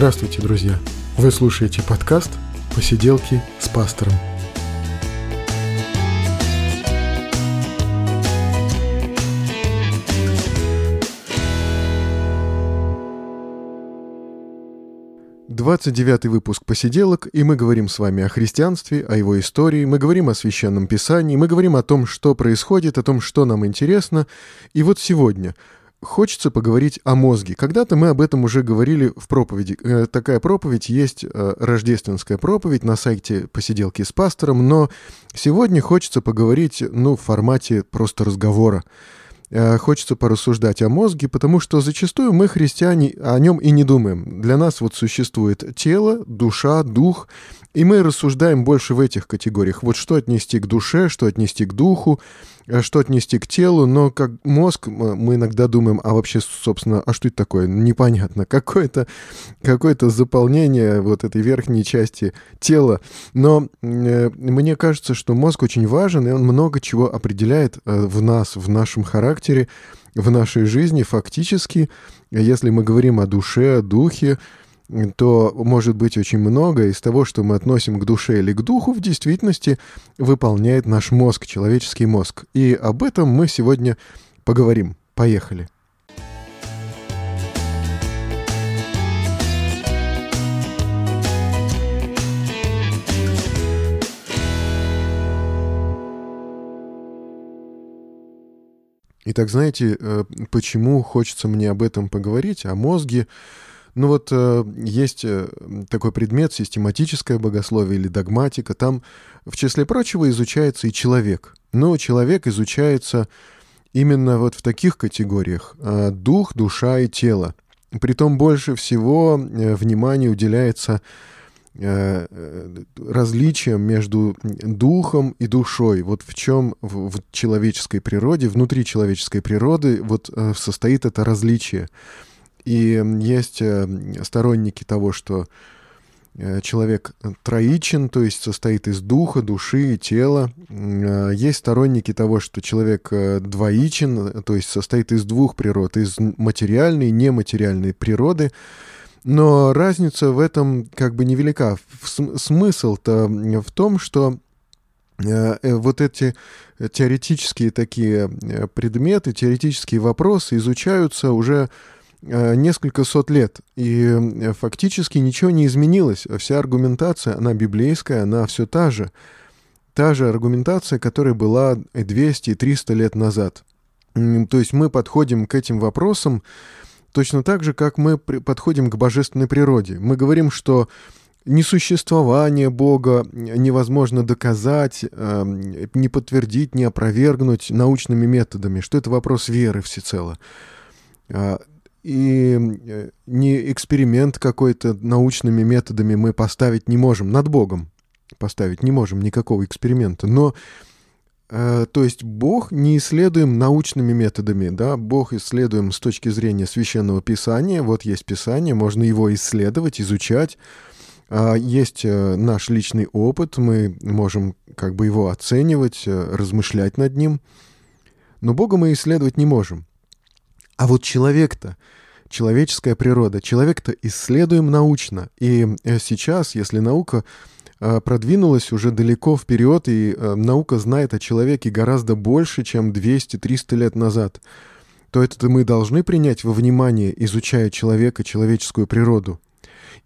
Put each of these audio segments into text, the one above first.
Здравствуйте, друзья! Вы слушаете подкаст «Посиделки с пастором». Двадцать девятый выпуск посиделок, и мы говорим с вами о христианстве, о его истории, мы говорим о священном писании, мы говорим о том, что происходит, о том, что нам интересно. И вот сегодня хочется поговорить о мозге. Когда-то мы об этом уже говорили в проповеди. Э, такая проповедь есть, э, рождественская проповедь на сайте «Посиделки с пастором», но сегодня хочется поговорить, ну, в формате просто разговора. Э, хочется порассуждать о мозге, потому что зачастую мы, христиане, о нем и не думаем. Для нас вот существует тело, душа, дух, и мы рассуждаем больше в этих категориях. Вот что отнести к душе, что отнести к духу, что отнести к телу, но как мозг мы иногда думаем, а вообще, собственно, а что это такое? Непонятно. Какое-то какое заполнение вот этой верхней части тела. Но э, мне кажется, что мозг очень важен, и он много чего определяет э, в нас, в нашем характере, в нашей жизни. Фактически, если мы говорим о душе, о духе, то может быть очень много из того, что мы относим к душе или к духу, в действительности выполняет наш мозг, человеческий мозг. И об этом мы сегодня поговорим. Поехали. Итак, знаете, э, почему хочется мне об этом поговорить, о мозге? Ну вот э, есть э, такой предмет систематическое богословие или догматика. Там, в числе прочего, изучается и человек. Но человек изучается именно вот в таких категориях. Э, дух, душа и тело. Притом больше всего внимания уделяется различием между духом и душой. Вот в чем в, в человеческой природе, внутри человеческой природы вот состоит это различие. И есть э, сторонники того, что э, человек троичен, то есть состоит из духа, души и тела. Э, есть сторонники того, что человек двоичен, то есть состоит из двух природ, из материальной и нематериальной природы. Но разница в этом как бы невелика. Смысл-то в том, что вот эти теоретические такие предметы, теоретические вопросы изучаются уже Э, несколько сот лет, и э, фактически ничего не изменилось. Вся аргументация, она библейская, она все та же. Та же аргументация, которая была 200 и 300 лет назад. То есть мы подходим к этим вопросам точно так же, как мы подходим к божественной природе. Мы говорим, что несуществование Бога невозможно доказать, э, не подтвердить, не опровергнуть научными методами, что это вопрос веры всецело. И э, не эксперимент какой-то научными методами мы поставить не можем, над Богом поставить не можем никакого эксперимента, но э, то есть Бог не исследуем научными методами, да, Бог исследуем с точки зрения священного писания, вот есть писание, можно его исследовать, изучать, а есть э, наш личный опыт, мы можем как бы его оценивать, э, размышлять над ним, но Бога мы исследовать не можем. А вот человек-то, человеческая природа, человек-то исследуем научно. И э, сейчас, если наука э, продвинулась уже далеко вперед, и э, наука знает о человеке гораздо больше, чем 200-300 лет назад, то это мы должны принять во внимание, изучая человека, человеческую природу.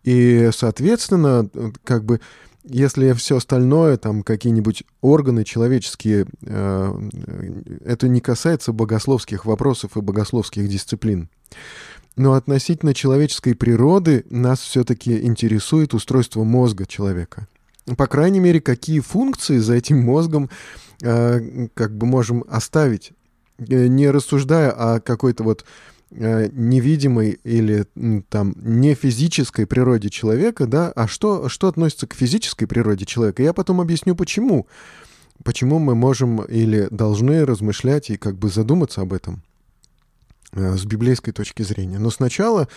И, соответственно, как бы если все остальное, там какие-нибудь органы человеческие, э, это не касается богословских вопросов и богословских дисциплин. Но относительно человеческой природы нас все-таки интересует устройство мозга человека. По крайней мере, какие функции за этим мозгом э, как бы можем оставить, э, не рассуждая о какой-то вот невидимой или там не физической природе человека, да, а что, что относится к физической природе человека. Я потом объясню, почему. Почему мы можем или должны размышлять и как бы задуматься об этом э, с библейской точки зрения. Но сначала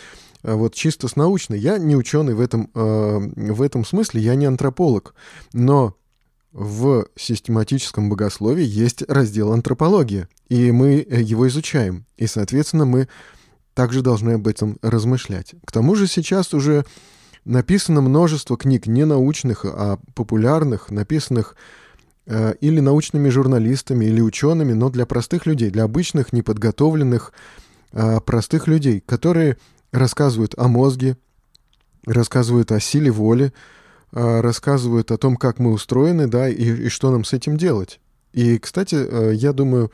э, вот чисто с научной. Я не ученый в этом, в этом смысле, я не антрополог. Но в систематическом богословии есть раздел антропология, и мы э, его изучаем. И, соответственно, мы также должны об этом размышлять. К тому же сейчас уже написано множество книг не научных, а популярных, написанных э, или научными журналистами, или учеными, но для простых людей, для обычных, неподготовленных, э, простых людей, которые рассказывают о мозге, рассказывают о силе воли, рассказывают о том, как мы устроены, да, и, и что нам с этим делать. И, кстати, э, я думаю,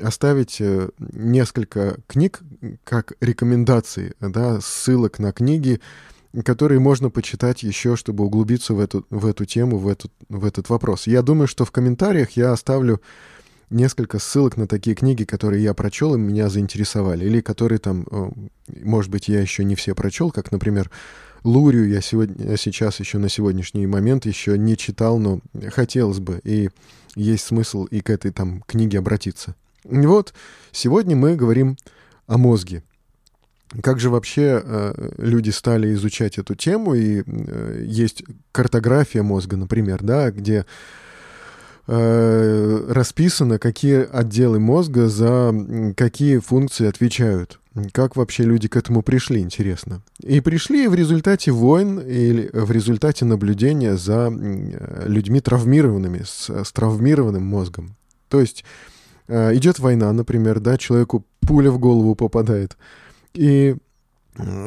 оставить э, несколько книг как рекомендации, да, ссылок на книги, которые можно почитать еще, чтобы углубиться в эту, в эту тему, в, эту, в этот вопрос. Я думаю, что в комментариях я оставлю несколько ссылок на такие книги, которые я прочел и меня заинтересовали, или которые там, может быть, я еще не все прочел, как, например, Лурию я сегодня, сейчас еще на сегодняшний момент еще не читал, но хотелось бы, и есть смысл и к этой там книге обратиться. Вот, сегодня мы говорим о мозге. Как же вообще э, люди стали изучать эту тему, и э, есть картография мозга, например, да, где э, расписано, какие отделы мозга за какие функции отвечают. Как вообще люди к этому пришли, интересно. И пришли в результате войн или в результате наблюдения за людьми травмированными, с, с травмированным мозгом. То есть э, идет война, например, да, человеку пуля в голову попадает. И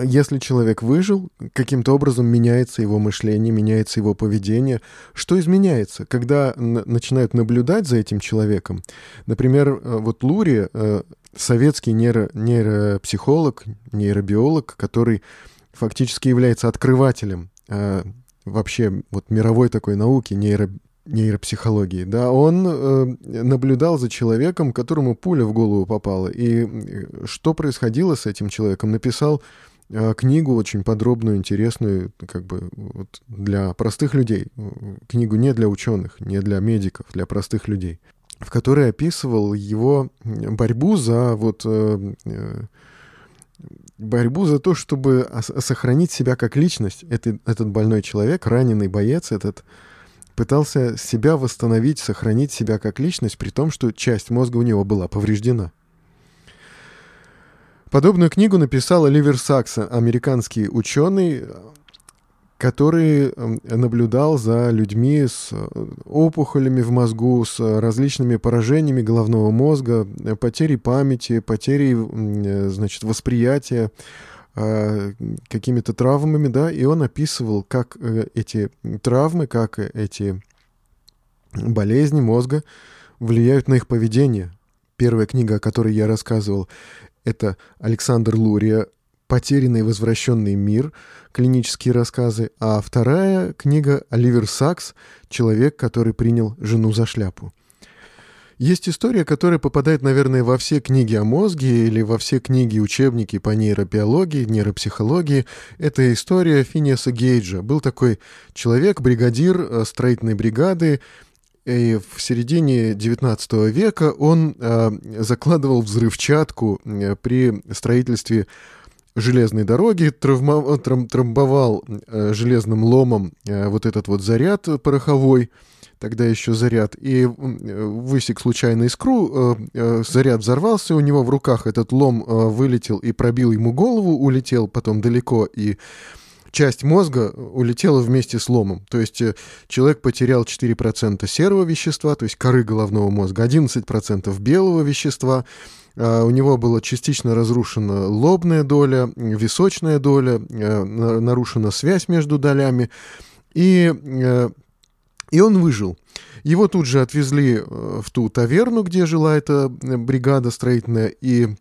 если человек выжил, каким-то образом меняется его мышление, меняется его поведение. Что изменяется? Когда начинают наблюдать за этим человеком, например, э, вот Лури, э, советский нейро, нейропсихолог, нейробиолог, который фактически является открывателем э, вообще вот мировой такой науки, нейро, нейропсихологии, да, он э, наблюдал за человеком, которому пуля в голову попала, и э, что происходило с этим человеком, написал э, книгу очень подробную, интересную, как бы вот для простых людей, книгу не для ученых, не для медиков, для простых людей. В которой описывал его борьбу за вот э, э, борьбу за то, чтобы сохранить себя как личность. Этот, этот больной человек, раненый боец, этот пытался себя восстановить, сохранить себя как личность, при том, что часть мозга у него была повреждена. Подобную книгу написал Оливер Сакс, американский ученый, который эм, наблюдал за людьми с э, опухолями в мозгу, с различными поражениями головного мозга, э, потерей памяти, потерей, э, значит, восприятия, какими-то травмами, да, и он описывал, как эти травмы, как эти болезни мозга влияют на их поведение. Первая книга, о которой я рассказывал, это Александр Лурия «Потерянный и возвращенный мир», клинические рассказы, а вторая книга Оливер Сакс «Человек, который принял жену за шляпу». Есть история, которая попадает, наверное, во все книги о мозге или во все книги учебники по нейробиологии, нейропсихологии. Это история Финиаса Гейджа. Был такой человек, бригадир э, строительной бригады, и в середине XIX века он э, закладывал взрывчатку э, при строительстве железной дороги, травма, трам, трамбовал э, железным ломом э, вот этот вот заряд пороховой, тогда еще заряд, и э, высек случайно искру, э, э, заряд взорвался, у него в руках этот лом вылетел и пробил ему голову, улетел потом далеко, и часть мозга улетела вместе с ломом. То есть человек потерял 4% серого вещества, то есть коры головного мозга, 11% белого вещества, у него была частично разрушена лобная доля, височная доля, нарушена связь между долями, и, и он выжил. Его тут же отвезли э, в ту таверну, где жила эта бригада строительная, и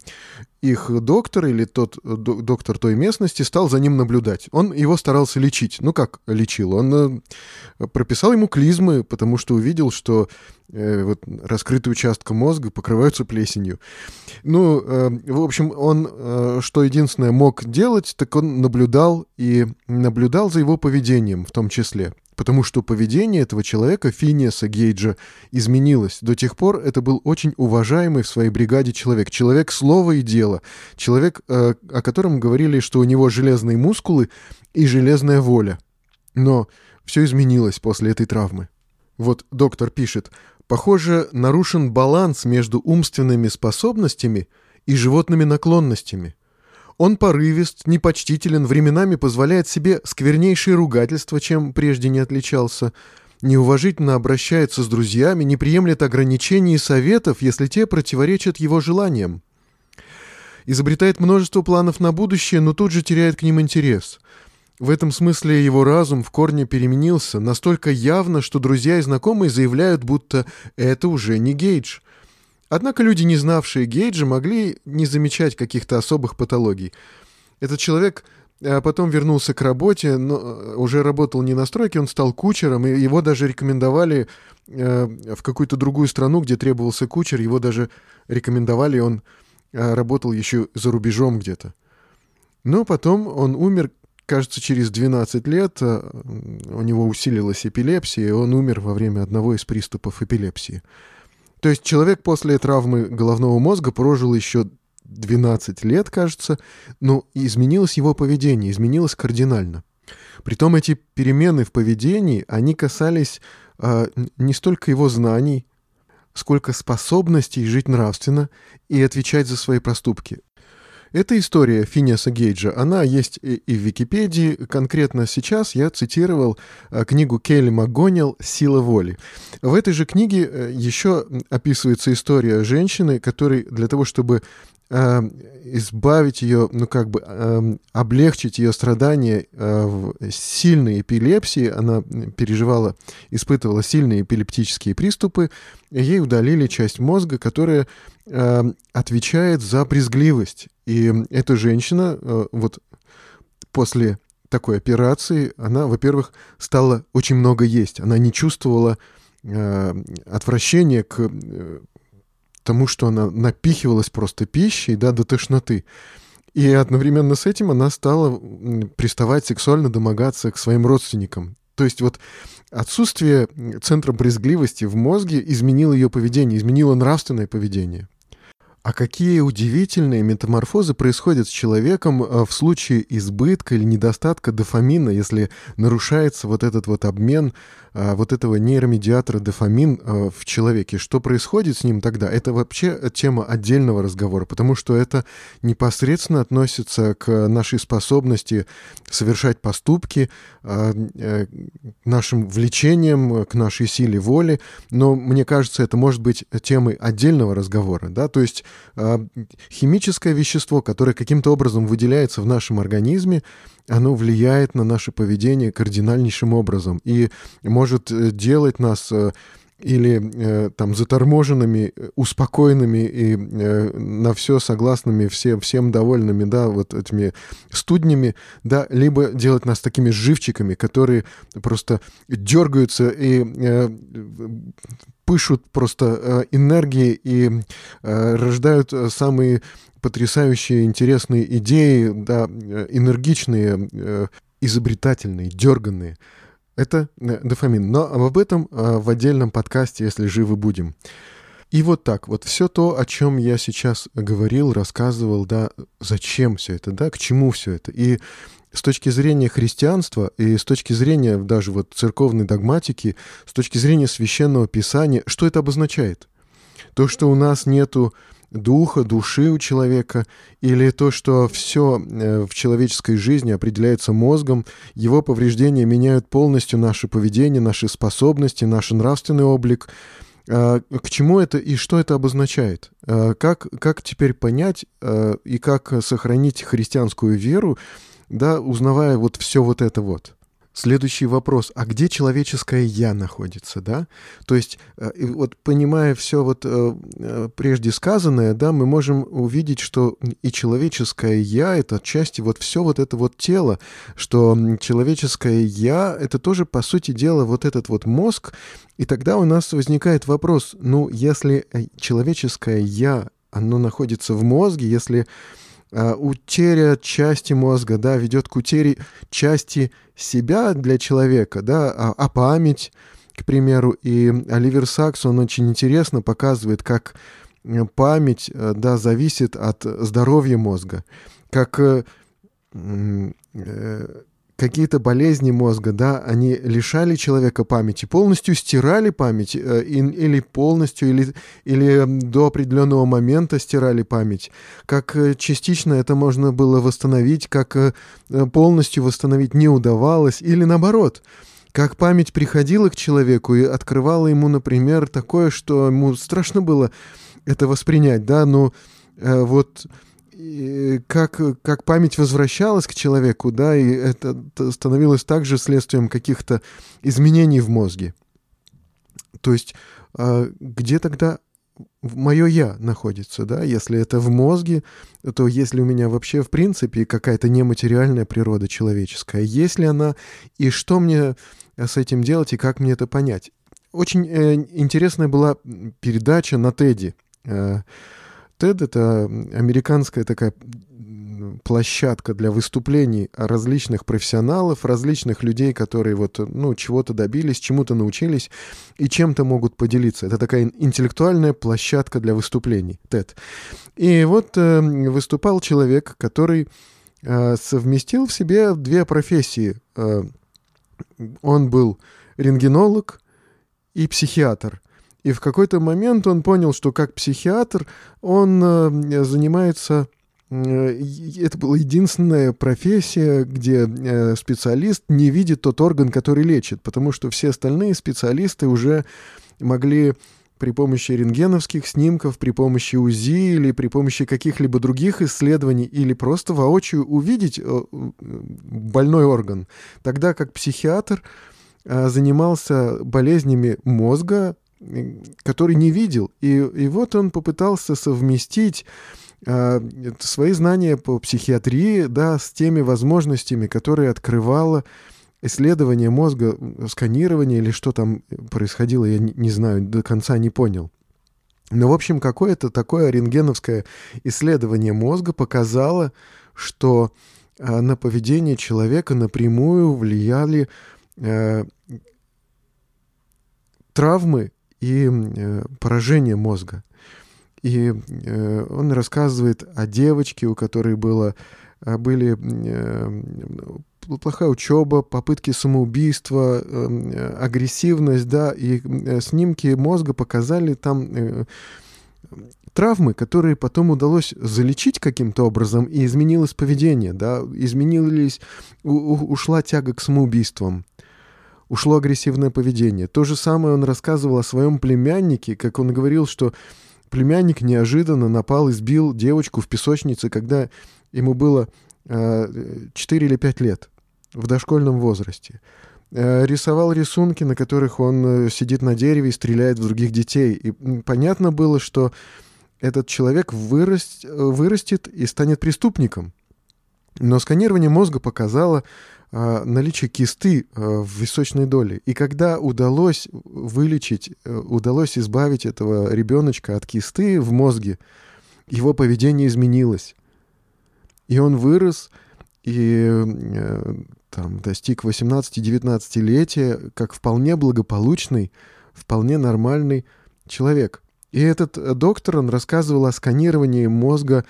их доктор или тот доктор той местности стал за ним наблюдать. Он его старался лечить. Ну как лечил? Он прописал ему клизмы, потому что увидел, что э, вот, раскрытые участки мозга покрываются плесенью. Ну, э, в общем, он э, что единственное мог делать, так он наблюдал и наблюдал за его поведением в том числе потому что поведение этого человека, Финиаса Гейджа, изменилось. До тех пор это был очень уважаемый в своей бригаде человек. Человек слова и дела. Человек, э, о котором говорили, что у него железные мускулы и железная воля. Но все изменилось после этой травмы. Вот доктор пишет, похоже, нарушен баланс между умственными способностями и животными наклонностями. Он порывист, непочтителен, временами позволяет себе сквернейшие ругательства, чем прежде не отличался, неуважительно обращается с друзьями, не приемлет ограничений и советов, если те противоречат его желаниям. Изобретает множество планов на будущее, но тут же теряет к ним интерес. В этом смысле его разум в корне переменился настолько явно, что друзья и знакомые заявляют, будто это уже не Гейдж – Однако люди, не знавшие Гейджа, могли не замечать каких-то особых патологий. Этот человек а потом вернулся к работе, но э, уже работал не на стройке, он стал кучером, и его даже рекомендовали э, в какую-то другую страну, где требовался кучер, его даже рекомендовали, он э, работал еще за рубежом где-то. Но потом он умер, кажется, через 12 лет, у него усилилась эпилепсия, и он умер во время одного из приступов эпилепсии. То есть человек после травмы головного мозга прожил еще 12 лет, кажется, но изменилось его поведение, изменилось кардинально. Притом эти перемены в поведении, они касались э, не столько его знаний, сколько способностей жить нравственно и отвечать за свои проступки. Эта история Финиаса Гейджа, она есть и, в Википедии. Конкретно сейчас я цитировал э, книгу Келли МакГонил «Сила воли». В этой же книге э, еще описывается история женщины, которой для того, чтобы э, избавить ее, ну как бы э, облегчить ее страдания э, в сильной эпилепсии, она переживала, испытывала сильные эпилептические приступы, ей удалили часть мозга, которая э, отвечает за брезгливость. И эта женщина э, вот после такой операции, она, во-первых, стала очень много есть. Она не чувствовала э, отвращения к э, тому, что она напихивалась просто пищей, да, до тошноты. И одновременно с этим она стала приставать сексуально домогаться к своим родственникам. То есть вот отсутствие центра брезгливости в мозге изменило ее поведение, изменило нравственное поведение. А какие удивительные метаморфозы происходят с человеком э, в случае избытка или недостатка дофамина, если нарушается вот этот вот обмен вот этого нейромедиатора дофамин а, в человеке. Что происходит с ним тогда? Это вообще тема отдельного разговора, потому что это непосредственно относится к нашей способности совершать поступки, э, нашим влечениям, к нашей силе воли. Но мне кажется, это может быть темой отдельного разговора. Да? То есть химическое вещество, которое каким-то образом выделяется в нашем организме, оно влияет на наше поведение кардинальнейшим образом и может э, делать нас э, или э, там заторможенными, успокоенными и на все согласными, всем, всем довольными, да, вот этими студнями, да, либо делать нас такими живчиками, которые просто дергаются и пышут просто энергией и рождают самые потрясающие, интересные идеи, да, энергичные, изобретательные, дерганные. Это э, дофамин. Но об этом в отдельном подкасте, если живы будем. И вот так, вот все то, о чем я сейчас говорил, рассказывал, да, зачем все это, да, к чему все это. И с точки зрения христианства и с точки зрения даже вот церковной догматики, с точки зрения священного писания, что это обозначает? То, что у нас нету духа, души у человека, или то, что все э, в человеческой жизни определяется мозгом, его повреждения меняют полностью наше поведение, наши способности, наш нравственный облик. А, к чему это и что это обозначает? А, как, как теперь понять а, и как сохранить христианскую веру, да, узнавая вот все вот это вот? Следующий вопрос, а где человеческое «я» находится, да? То есть, э, вот понимая все вот э, э, прежде сказанное, да, мы можем увидеть, что и человеческое «я» — это отчасти вот все вот это вот тело, что человеческое «я» — это тоже, по сути дела, вот этот вот мозг, и тогда у нас возникает вопрос, ну, если человеческое «я», оно находится в мозге, если утеря части мозга, да, ведет к утере части себя для человека, да, а, а память, к примеру, и Оливер Сакс, он очень интересно показывает, как э, память, э, да, зависит от здоровья мозга, как, э, какие-то болезни мозга, да, они лишали человека памяти, полностью стирали память э, или полностью, или, или до определенного момента стирали память. Как э, частично это можно было восстановить, как э, полностью восстановить не удавалось, или наоборот – как память приходила к человеку и открывала ему, например, такое, что ему страшно было это воспринять, да, но э, вот как, как память возвращалась к человеку, да, и это становилось также следствием каких-то изменений в мозге. То есть э, где тогда мое «я» находится, да, если это в мозге, то если у меня вообще в принципе какая-то нематериальная природа человеческая, есть ли она, и что мне с этим делать, и как мне это понять. Очень э, интересная была передача на Теди. Э, TED — это американская такая площадка для выступлений различных профессионалов, различных людей, которые вот, ну, чего-то добились, чему-то научились и чем-то могут поделиться. Это такая интеллектуальная площадка для выступлений, TED. И вот э, выступал человек, который э, совместил в себе две профессии. Э, он был рентгенолог и психиатр. И в какой-то момент он понял, что как психиатр он э, занимается... Э, это была единственная профессия, где э, специалист не видит тот орган, который лечит, потому что все остальные специалисты уже могли при помощи рентгеновских снимков, при помощи УЗИ или при помощи каких-либо других исследований или просто воочию увидеть больной орган. Тогда как психиатр занимался болезнями мозга, который не видел. И, и вот он попытался совместить э, свои знания по психиатрии да, с теми возможностями, которые открывало исследование мозга, сканирование или что там происходило, я не, не знаю, до конца не понял. Но, в общем, какое-то такое рентгеновское исследование мозга показало, что э, на поведение человека напрямую влияли э, травмы и э, поражение мозга. И э, он рассказывает о девочке, у которой было, э, были плохая учеба, попытки самоубийства, э, агрессивность, да, и снимки мозга показали там травмы, которые потом удалось залечить каким-то образом, и изменилось поведение, да, изменились, у, ушла тяга к самоубийствам ушло агрессивное поведение. То же самое он рассказывал о своем племяннике, как он говорил, что племянник неожиданно напал и сбил девочку в песочнице, когда ему было э, 4 или 5 лет в дошкольном возрасте. Э, рисовал рисунки, на которых он э, сидит на дереве и стреляет в других детей. И понятно было, что этот человек выраст, вырастет и станет преступником. Но сканирование мозга показало а, наличие кисты а, в височной доле. И когда удалось вылечить, э, удалось избавить этого ребеночка от кисты в мозге, его поведение изменилось. И он вырос и э, там, достиг 18-19-летия как вполне благополучный, вполне нормальный человек. И этот э, доктор, он рассказывал о сканировании мозга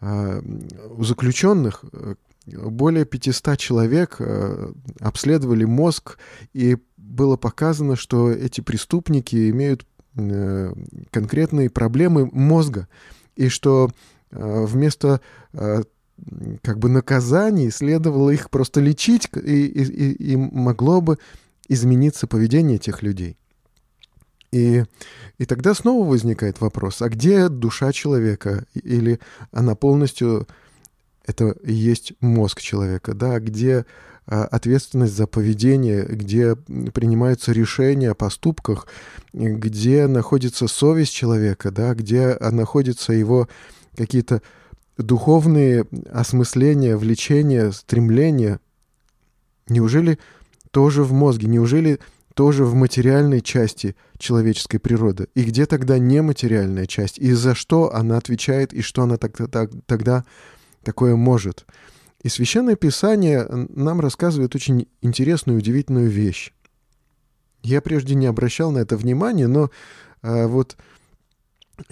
у заключенных, более 500 человек э, обследовали мозг, и было показано, что эти преступники имеют э, конкретные проблемы мозга, и что э, вместо как бы наказаний следовало их просто лечить, и, и, и могло бы измениться поведение этих людей. И, и тогда снова возникает вопрос, а где душа человека? Или она полностью это и есть мозг человека, да, где а, ответственность за поведение, где принимаются решения о поступках, где находится совесть человека, да, где находятся его какие-то духовные осмысления, влечения, стремления. Неужели тоже в мозге? Неужели тоже в материальной части человеческой природы? И где тогда нематериальная часть? И за что она отвечает, и что она тогда, тогда такое может. И Священное Писание нам рассказывает очень интересную, удивительную вещь. Я прежде не обращал на это внимания, но а, вот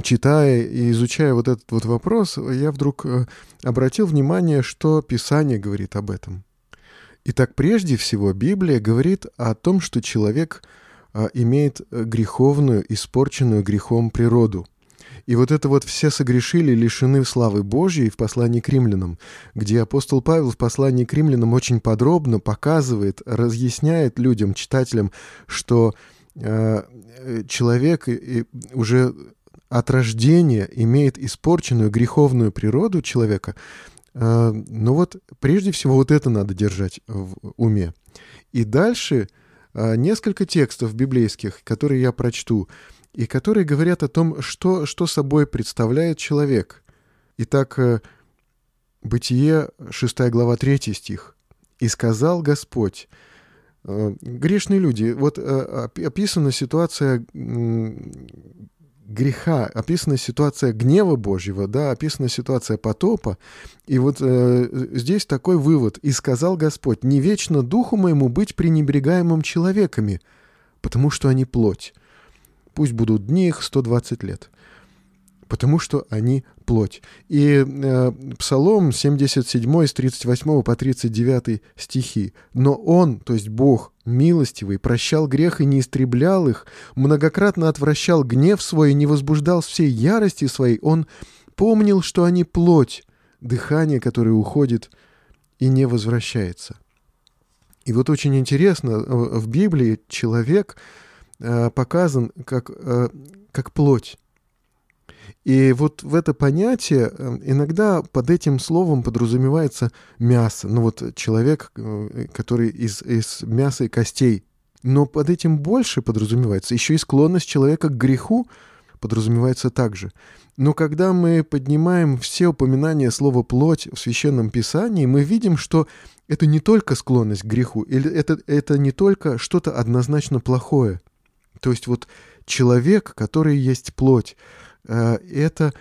читая и изучая вот этот вот вопрос, я вдруг а, обратил внимание, что Писание говорит об этом. Итак, прежде всего, Библия говорит о том, что человек а, имеет греховную, испорченную грехом природу. И вот это вот все согрешили, лишены славы Божьей в послании к римлянам, где апостол Павел в послании к римлянам очень подробно показывает, разъясняет людям, читателям, что э, человек уже от рождения имеет испорченную греховную природу человека, э, ну вот прежде всего вот это надо держать в уме. И дальше э, несколько текстов библейских, которые я прочту, и которые говорят о том, что, что собой представляет человек. Итак, э, Бытие, 6 глава, 3 стих. «И сказал Господь, грешные люди, вот описана ситуация греха, описана ситуация гнева Божьего, да, описана ситуация потопа. И вот э, здесь такой вывод. «И сказал Господь, не вечно духу моему быть пренебрегаемым человеками, потому что они плоть» пусть будут дни их 120 лет, потому что они плоть. И э, Псалом 77 с 38 по 39 стихи. «Но Он, то есть Бог, милостивый, прощал грех и не истреблял их, многократно отвращал гнев свой и не возбуждал всей ярости своей, Он помнил, что они плоть, дыхание, которое уходит и не возвращается». И вот очень интересно, в Библии человек Э, показан как, э, как плоть. И вот в это понятие э, иногда под этим словом подразумевается мясо. Ну вот человек, который из, из мяса и костей. Но под этим больше подразумевается еще и склонность человека к греху подразумевается также. Но когда мы поднимаем все упоминания слова «плоть» в Священном Писании, мы видим, что это не только склонность к греху, или это, это не только что-то однозначно плохое – то есть вот человек, который есть плоть, э, это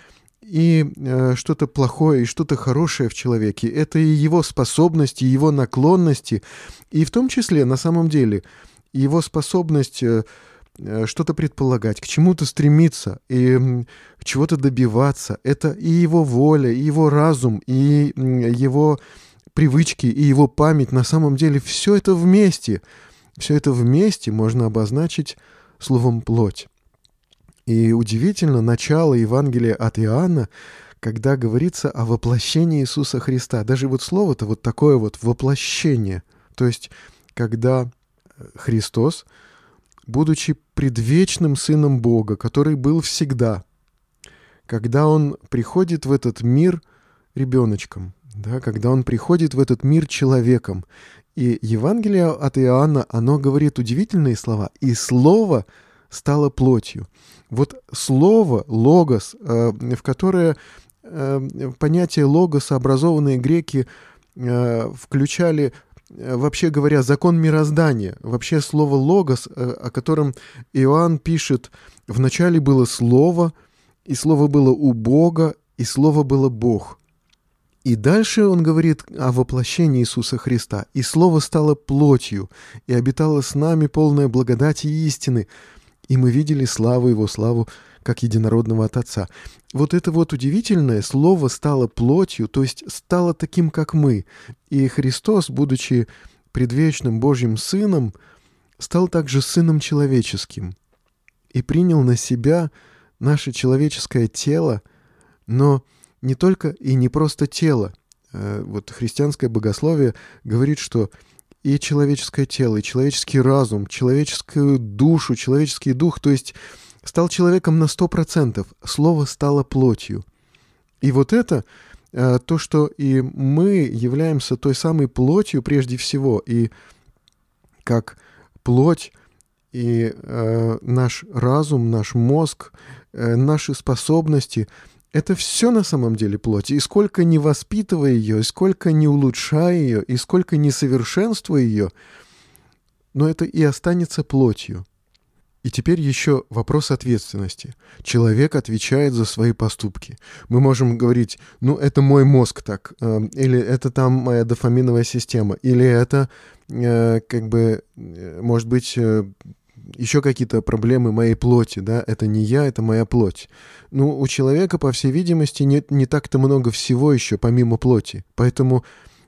и э, что-то плохое, и что-то хорошее в человеке. Это и его способности, и его наклонности, и в том числе, на самом деле, его способность э, что-то предполагать, к чему-то стремиться и чего-то добиваться. Это и его воля, и его разум, и его привычки, и его память. На самом деле все это вместе. Все это вместе можно обозначить словом «плоть». И удивительно начало Евангелия от Иоанна, когда говорится о воплощении Иисуса Христа. Даже вот слово-то вот такое вот воплощение. То есть, когда Христос, будучи предвечным Сыном Бога, который был всегда, когда Он приходит в этот мир ребеночком, да, когда Он приходит в этот мир человеком и Евангелие от Иоанна, оно говорит удивительные слова. «И Слово стало плотью». Вот Слово, логос, э, в которое э, понятие логоса образованные греки э, включали вообще говоря, закон мироздания. Вообще слово «логос», о котором Иоанн пишет, «вначале было Слово, и Слово было у Бога, и Слово было Бог». И дальше он говорит о воплощении Иисуса Христа. «И Слово стало плотью, и обитало с нами полное благодати и истины, и мы видели славу Его, славу как единородного от Отца». Вот это вот удивительное Слово стало плотью, то есть стало таким, как мы. И Христос, будучи предвечным Божьим Сыном, стал также Сыном человеческим и принял на себя наше человеческое тело, но не только и не просто тело. Э, вот христианское богословие говорит, что и человеческое тело, и человеческий разум, человеческую душу, человеческий дух, то есть стал человеком на сто процентов. Слово стало плотью. И вот это э, то, что и мы являемся той самой плотью прежде всего, и как плоть, и э, наш разум, наш мозг, э, наши способности — это все на самом деле плоть. И сколько не воспитывая ее, и сколько не улучшая ее, и сколько не совершенствуя ее, но это и останется плотью. И теперь еще вопрос ответственности. Человек отвечает за свои поступки. Мы можем говорить, ну, это мой мозг так, э, или это там моя дофаминовая система, или это, э, как бы, э, может быть, еще какие-то проблемы моей плоти, да, это не я, это моя плоть. Ну, у человека, по всей видимости, нет не так-то много всего еще, помимо плоти. Поэтому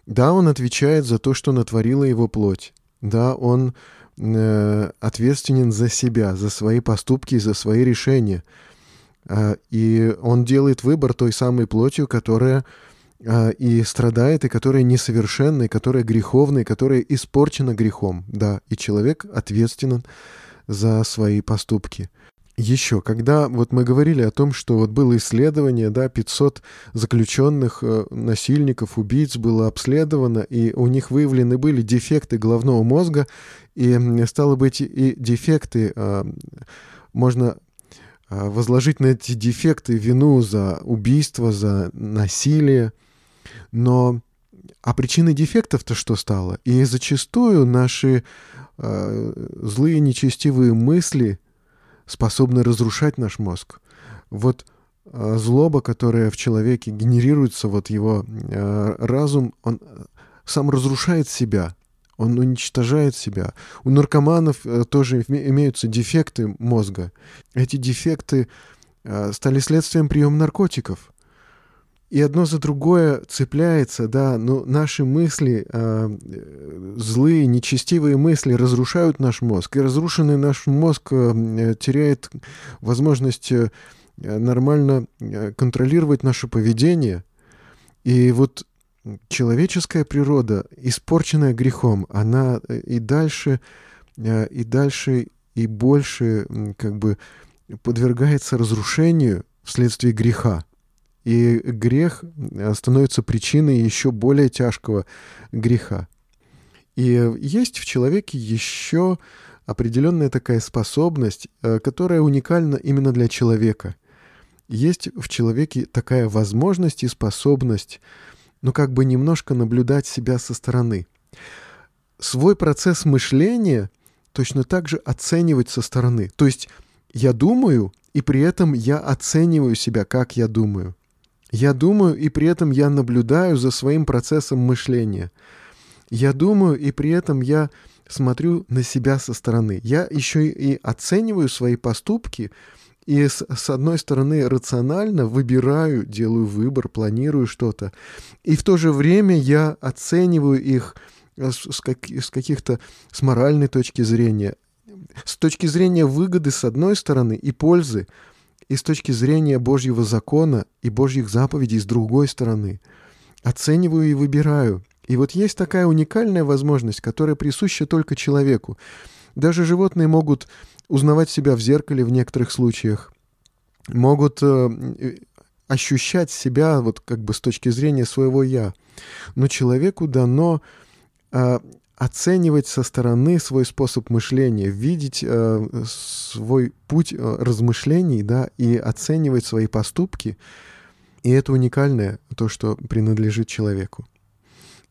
Да, он отвечает за то, что натворила его плоть. Да, он э, ответственен за себя, за свои поступки, за свои решения. Э, и он делает выбор той самой плотью, которая э, и страдает, и которая несовершенна, и которая греховна, и которая испорчена грехом. Да, и человек ответственен за свои поступки. Еще, когда вот мы говорили о том, что вот было исследование, да, 500 заключенных э, насильников, убийц было обследовано, и у них выявлены были дефекты головного мозга, и стало быть, и дефекты э, можно э, возложить на эти дефекты вину за убийство, за насилие, но а причиной дефектов-то что стало? И зачастую наши э, злые нечестивые мысли – способны разрушать наш мозг. Вот э, злоба, которая в человеке генерируется, вот его э, разум, он э, сам разрушает себя, он уничтожает себя. У наркоманов э, тоже имеются дефекты мозга. Эти дефекты э, стали следствием приема наркотиков и одно за другое цепляется, да, но наши мысли, э, злые, нечестивые мысли разрушают наш мозг, и разрушенный наш мозг э, теряет возможность э, нормально э, контролировать наше поведение. И вот человеческая природа, испорченная грехом, она э, и дальше, э, и дальше, и больше как бы подвергается разрушению вследствие греха. И грех э, становится причиной еще более тяжкого греха. И есть в человеке еще определенная такая способность, э, которая уникальна именно для человека. Есть в человеке такая возможность и способность, ну как бы немножко наблюдать себя со стороны. Свой процесс мышления точно так же оценивать со стороны. То есть я думаю, и при этом я оцениваю себя, как я думаю. Я думаю, и при этом я наблюдаю за своим процессом мышления. Я думаю, и при этом я смотрю на себя со стороны. Я еще и оцениваю свои поступки, и с, с одной стороны рационально выбираю, делаю выбор, планирую что-то. И в то же время я оцениваю их с, как, с каких-то с моральной точки зрения, с точки зрения выгоды с одной стороны и пользы, и с точки зрения Божьего закона и Божьих заповедей с другой стороны. Оцениваю и выбираю. И вот есть такая уникальная возможность, которая присуща только человеку. Даже животные могут узнавать себя в зеркале в некоторых случаях, могут э, ощущать себя вот как бы с точки зрения своего «я». Но человеку дано э, оценивать со стороны свой способ мышления, видеть э, свой путь э, размышлений, да, и оценивать свои поступки. И это уникальное, то, что принадлежит человеку.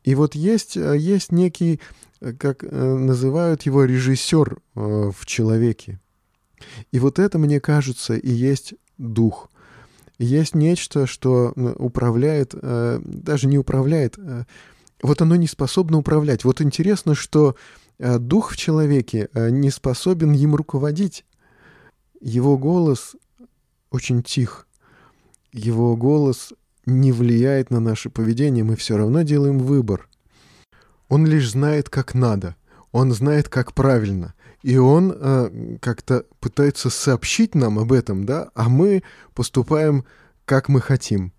И вот есть, э, есть некий, э, как называют его, режиссер в человеке. И вот это, мне кажется, и есть дух. Есть нечто, что управляет, даже не управляет, вот оно не способно управлять. Вот интересно, что э, дух в человеке э, не способен им руководить. Его голос очень тих. Его голос не влияет на наше поведение, мы все равно делаем выбор. Он лишь знает, как надо, он знает, как правильно. И он э, как-то пытается сообщить нам об этом, да, а мы поступаем, как мы хотим.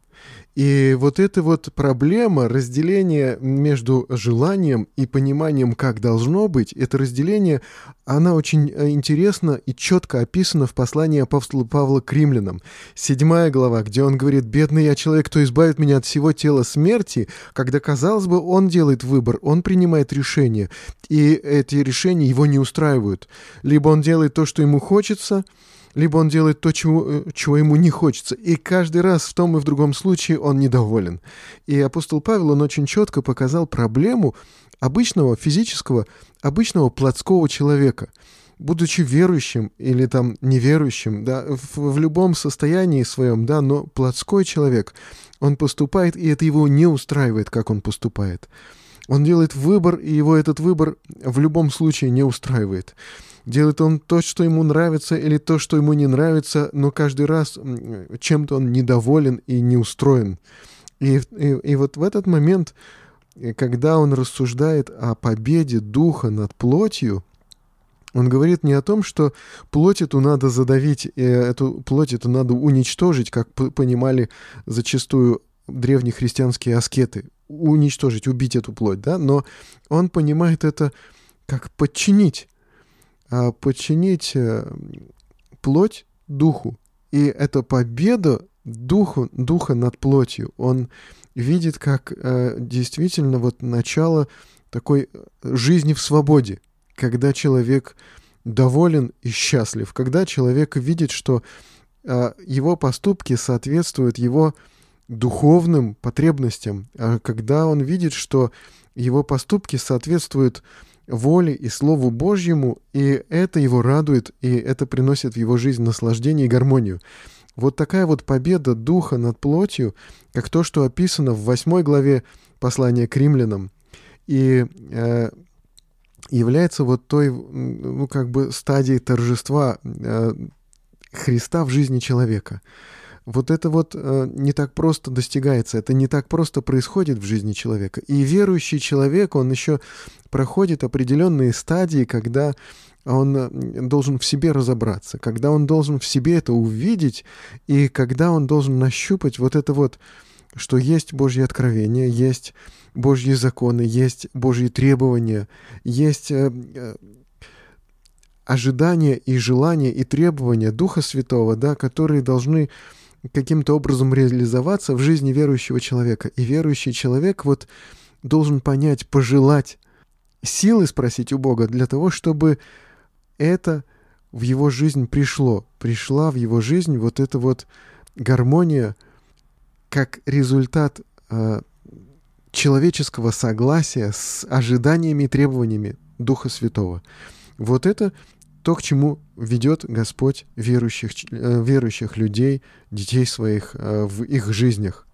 И вот эта вот проблема разделения между желанием и пониманием, как должно быть, это разделение, она очень э, интересно и четко описана в послании апостола Павла к римлянам. Седьмая глава, где он говорит, «Бедный я человек, кто избавит меня от всего тела смерти», когда, казалось бы, он делает выбор, он принимает решение, и эти решения его не устраивают. Либо он делает то, что ему хочется – либо он делает то, чего, э, чего ему не хочется. И каждый раз в том и в другом случае он недоволен. И апостол Павел, он очень четко показал проблему обычного физического, обычного плотского человека. Будучи верующим или там неверующим, да, в, в любом состоянии своем, да, но плотской человек, он поступает, и это его не устраивает, как он поступает. Он делает выбор, и его этот выбор в любом случае не устраивает. Делает он то, что ему нравится, или то, что ему не нравится, но каждый раз чем-то он недоволен и не устроен. И, и, и вот в этот момент когда он рассуждает о победе духа над плотью, он говорит не о том, что плоть эту надо задавить, э, эту плоть эту надо уничтожить, как понимали зачастую древние христианские аскеты, уничтожить, убить эту плоть, да, но он понимает это как подчинить, подчинить э, плоть духу. И эта победа духу, духа над плотью, он видит как э, действительно вот начало такой жизни в свободе, когда человек доволен и счастлив, когда человек видит, что э, его поступки соответствуют его духовным потребностям, а когда он видит, что его поступки соответствуют воле и Слову Божьему, и это его радует, и это приносит в его жизнь наслаждение и гармонию. Вот такая вот победа духа над плотью, как то, что описано в восьмой главе послания к римлянам, и э, является вот той, ну, как бы стадией торжества э, Христа в жизни человека. Вот это вот э, не так просто достигается, это не так просто происходит в жизни человека. И верующий человек, он еще проходит определенные стадии, когда он э, должен в себе разобраться, когда он должен в себе это увидеть, и когда он должен нащупать вот это вот, что есть Божье откровение, есть Божьи законы, есть Божьи требования, есть э, э, ожидания и желания и требования Духа Святого, да, которые должны каким-то образом реализоваться в жизни верующего человека. И верующий человек вот должен понять, пожелать, силы спросить у Бога для того, чтобы это в его жизнь пришло. Пришла в его жизнь вот эта вот гармония как результат э, человеческого согласия с ожиданиями и требованиями Духа Святого. Вот это то, к чему ведет Господь верующих, э, верующих людей, детей своих э, в их жизнях.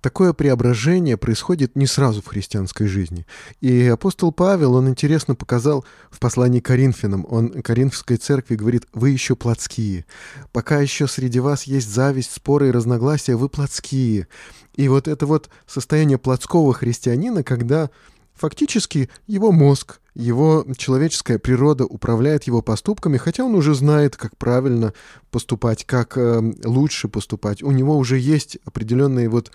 Такое преображение происходит не сразу в христианской жизни. И апостол Павел, он интересно показал в послании Коринфянам. Он Коринфской церкви говорит, вы еще плотские. Пока еще среди вас есть зависть, споры и разногласия, вы плотские. И вот это вот состояние плотского христианина, когда фактически его мозг, его человеческая природа управляет его поступками, хотя он уже знает, как правильно поступать, как э, лучше поступать. У него уже есть определенные вот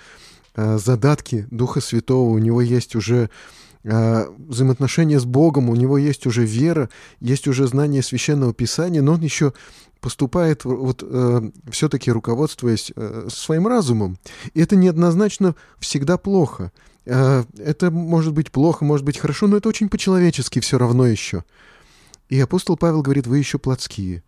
э, задатки Духа Святого, у него есть уже э, взаимоотношения с Богом, у него есть уже вера, есть уже знание священного писания, но он еще поступает вот э, все-таки руководствуясь э, своим разумом. И это неоднозначно всегда плохо. Э, это может быть плохо, может быть хорошо, но это очень по-человечески все равно еще. И апостол Павел говорит, вы еще плотские.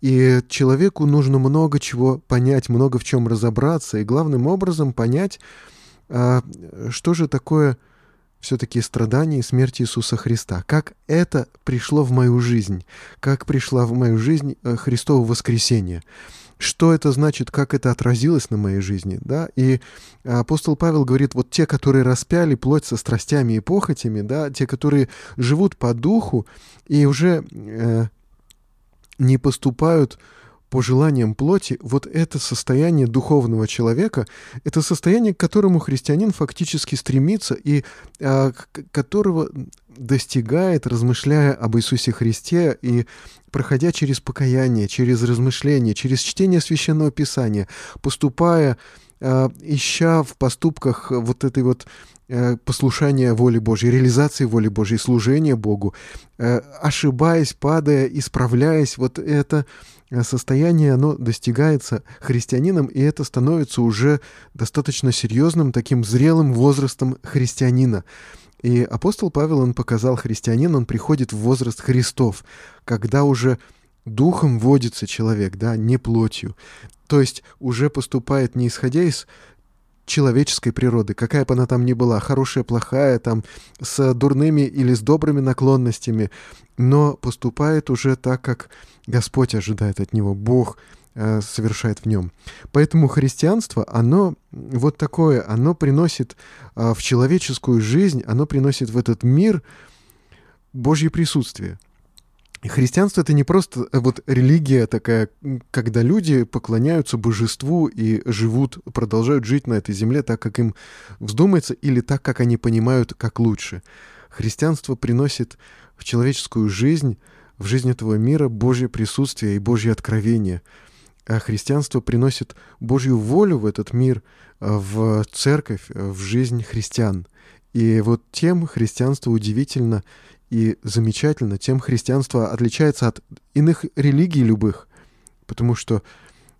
И человеку нужно много чего понять, много в чем разобраться, и главным образом понять, а, что же такое все-таки страдания и смерть Иисуса Христа. Как это пришло в мою жизнь, как пришла в мою жизнь э, Христово воскресение что это значит, как это отразилось на моей жизни, да, и апостол Павел говорит, вот те, которые распяли плоть со страстями и похотями, да, те, которые живут по духу и уже э, не поступают по желаниям плоти, вот это состояние духовного человека, это состояние, к которому христианин фактически стремится и а, которого достигает, размышляя об Иисусе Христе и проходя через покаяние, через размышление, через чтение Священного Писания, поступая, а, ища в поступках вот этой вот э, послушания воли Божьей, реализации воли Божьей, служения Богу, э, ошибаясь, падая, исправляясь, вот это Э, состояние, оно достигается христианином, и это становится уже достаточно серьезным, таким зрелым возрастом христианина. И апостол Павел, он показал христианин, он приходит в возраст Христов, когда уже духом водится человек, да, не плотью. То есть уже поступает не исходя из человеческой природы, какая бы она там ни была, хорошая, плохая, там, с дурными или с добрыми наклонностями, но поступает уже так, как Господь ожидает от него, Бог совершает в нем. Поэтому христианство, оно вот такое, оно приносит э, в человеческую жизнь, оно приносит в этот мир Божье присутствие. христианство это не просто э, вот религия такая, когда люди поклоняются божеству и живут, продолжают жить на этой земле так, как им вздумается, или так, как они понимают, как лучше. Христианство приносит в человеческую жизнь, в жизнь этого мира Божье присутствие и Божье откровение. А христианство приносит Божью волю в этот мир, э, в церковь, э, в жизнь христиан. И вот тем христианство удивительно и замечательно, тем христианство отличается от иных религий любых, потому что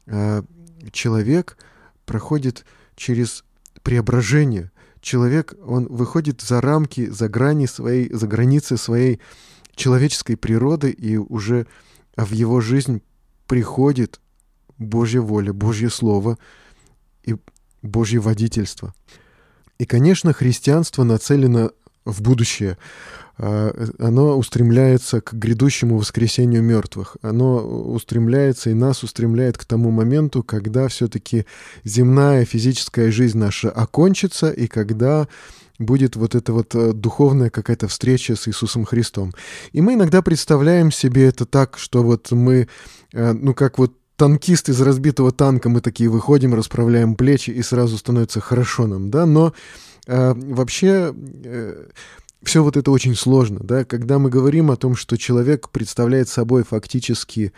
э, человек проходит через преображение. Человек, он выходит за рамки, за грани своей, за границы своей человеческой природы, и уже в его жизнь приходит Божья воля, Божье Слово и Божье водительство. И, конечно, христианство нацелено в будущее. А, оно устремляется к грядущему воскресению мертвых. Оно устремляется и нас устремляет к тому моменту, когда все-таки земная физическая жизнь наша окончится, и когда будет вот эта вот э, духовная какая-то встреча с Иисусом Христом. И мы иногда представляем себе это так, что вот мы, э, ну как вот танкист из разбитого танка, мы такие выходим, расправляем плечи, и сразу становится хорошо нам, да, но э, вообще э, все вот это очень сложно, да, когда мы говорим о том, что человек представляет собой фактически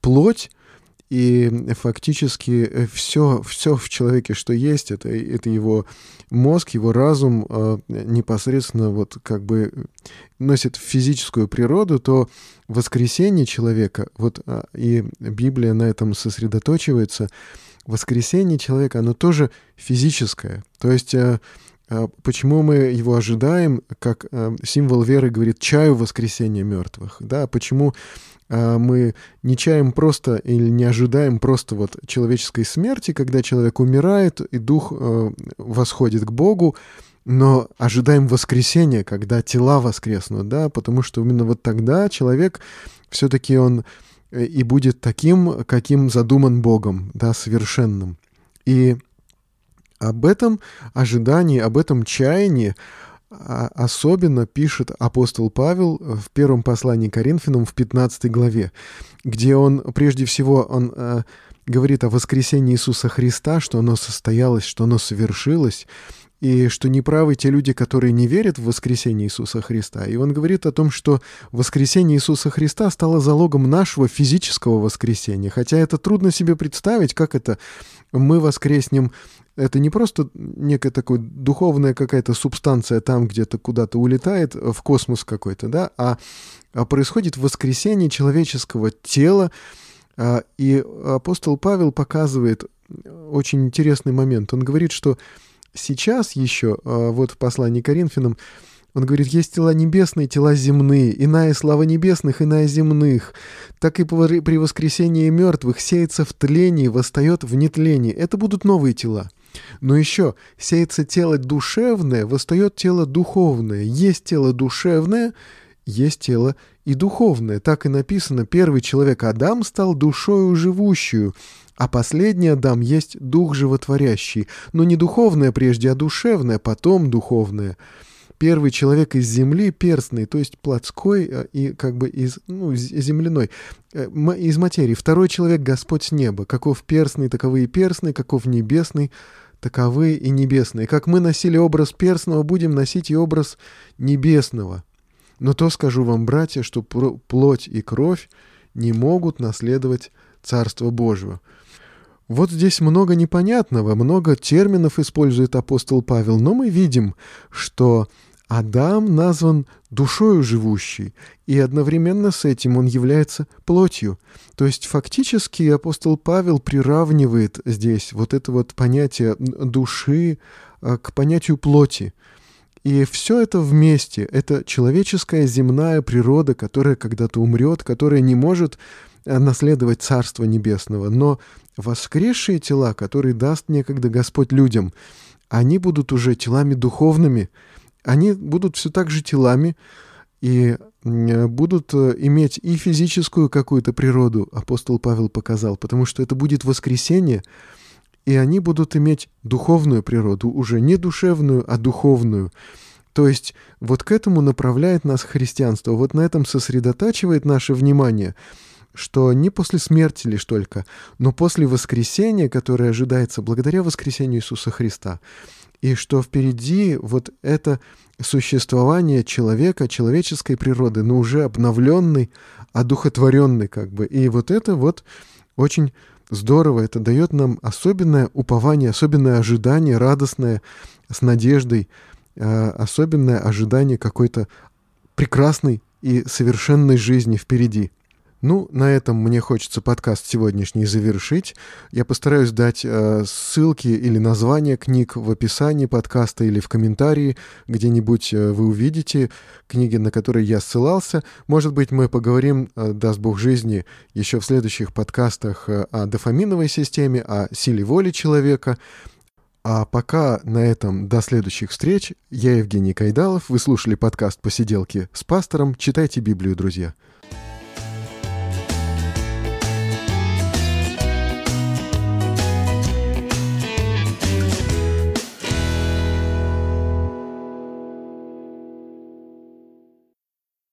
плоть, и фактически все, все в человеке, что есть, это, это его мозг, его разум э, непосредственно вот как бы носит физическую природу, то воскресение человека, вот э, и Библия на этом сосредоточивается, воскресение человека, оно тоже физическое. То есть э, а, почему мы его ожидаем, как а, символ веры говорит, чаю воскресения мертвых? Да? Почему а, мы не чаем просто или не ожидаем просто вот человеческой смерти, когда человек умирает и дух восходит к Богу, но ожидаем воскресения, когда тела воскреснут, да, потому что именно вот тогда человек все-таки он э, и будет таким, каким задуман Богом, да, совершенным. И об этом ожидании, об этом чаянии а, особенно пишет апостол Павел в первом послании Коринфянам в 15 главе, где он, прежде всего, он э, говорит о воскресении Иисуса Христа, что оно состоялось, что оно совершилось, и что неправы те люди, которые не верят в воскресение Иисуса Христа. И он говорит о том, что воскресение Иисуса Христа стало залогом нашего физического воскресения. Хотя это трудно себе представить, как это мы воскреснем это не просто некая такая духовная какая-то субстанция там где-то куда-то улетает в космос какой-то, да, а, а происходит воскресение человеческого тела. А, и апостол Павел показывает очень интересный момент. Он говорит, что сейчас еще, а, вот в послании к Коринфянам, он говорит, есть тела небесные, тела земные, иная слава небесных, иная земных. Так и при воскресении мертвых сеется в тлении, восстает в нетлении. Это будут новые тела. Но еще сеется тело душевное, восстает тело духовное. Есть тело душевное, есть тело и духовное. Так и написано, первый человек Адам стал душою живущую, а последний Адам есть дух животворящий. Но не духовное прежде, а душевное, потом духовное первый человек из земли перстный, то есть плотской э, и как бы из ну, земляной, э, из материи. Второй человек Господь с неба. Каков перстный, таковы и перстный, каков небесный, таковы и небесные. Как мы носили образ перстного, будем носить и образ небесного. Но то скажу вам, братья, что плоть и кровь не могут наследовать Царство Божьего. Вот здесь много непонятного, много терминов использует апостол Павел, но мы видим, что Адам назван душою живущей, и одновременно с этим он является плотью. То есть фактически апостол Павел приравнивает здесь вот это вот понятие души а, к понятию плоти. И все это вместе, это человеческая земная природа, которая когда-то умрет, которая не может а, наследовать Царство Небесного. Но воскресшие тела, которые даст некогда Господь людям, они будут уже телами духовными, они будут все так же телами и будут э, иметь и физическую какую-то природу, апостол Павел показал, потому что это будет воскресение, и они будут иметь духовную природу, уже не душевную, а духовную. То есть вот к этому направляет нас христианство, вот на этом сосредотачивает наше внимание, что не после смерти лишь только, но после воскресения, которое ожидается благодаря воскресению Иисуса Христа, и что впереди вот это существование человека, человеческой природы, но уже обновленный, одухотворенный как бы. И вот это вот очень здорово, это дает нам особенное упование, особенное ожидание, радостное, с надеждой, э, особенное ожидание какой-то прекрасной и совершенной жизни впереди. Ну, на этом мне хочется подкаст сегодняшний завершить. Я постараюсь дать э, ссылки или названия книг в описании подкаста или в комментарии. Где-нибудь э, вы увидите книги, на которые я ссылался. Может быть, мы поговорим, э, даст Бог жизни, еще в следующих подкастах э, о дофаминовой системе, о силе воли человека. А пока на этом до следующих встреч. Я Евгений Кайдалов. Вы слушали подкаст «Посиделки с пастором». Читайте Библию, друзья.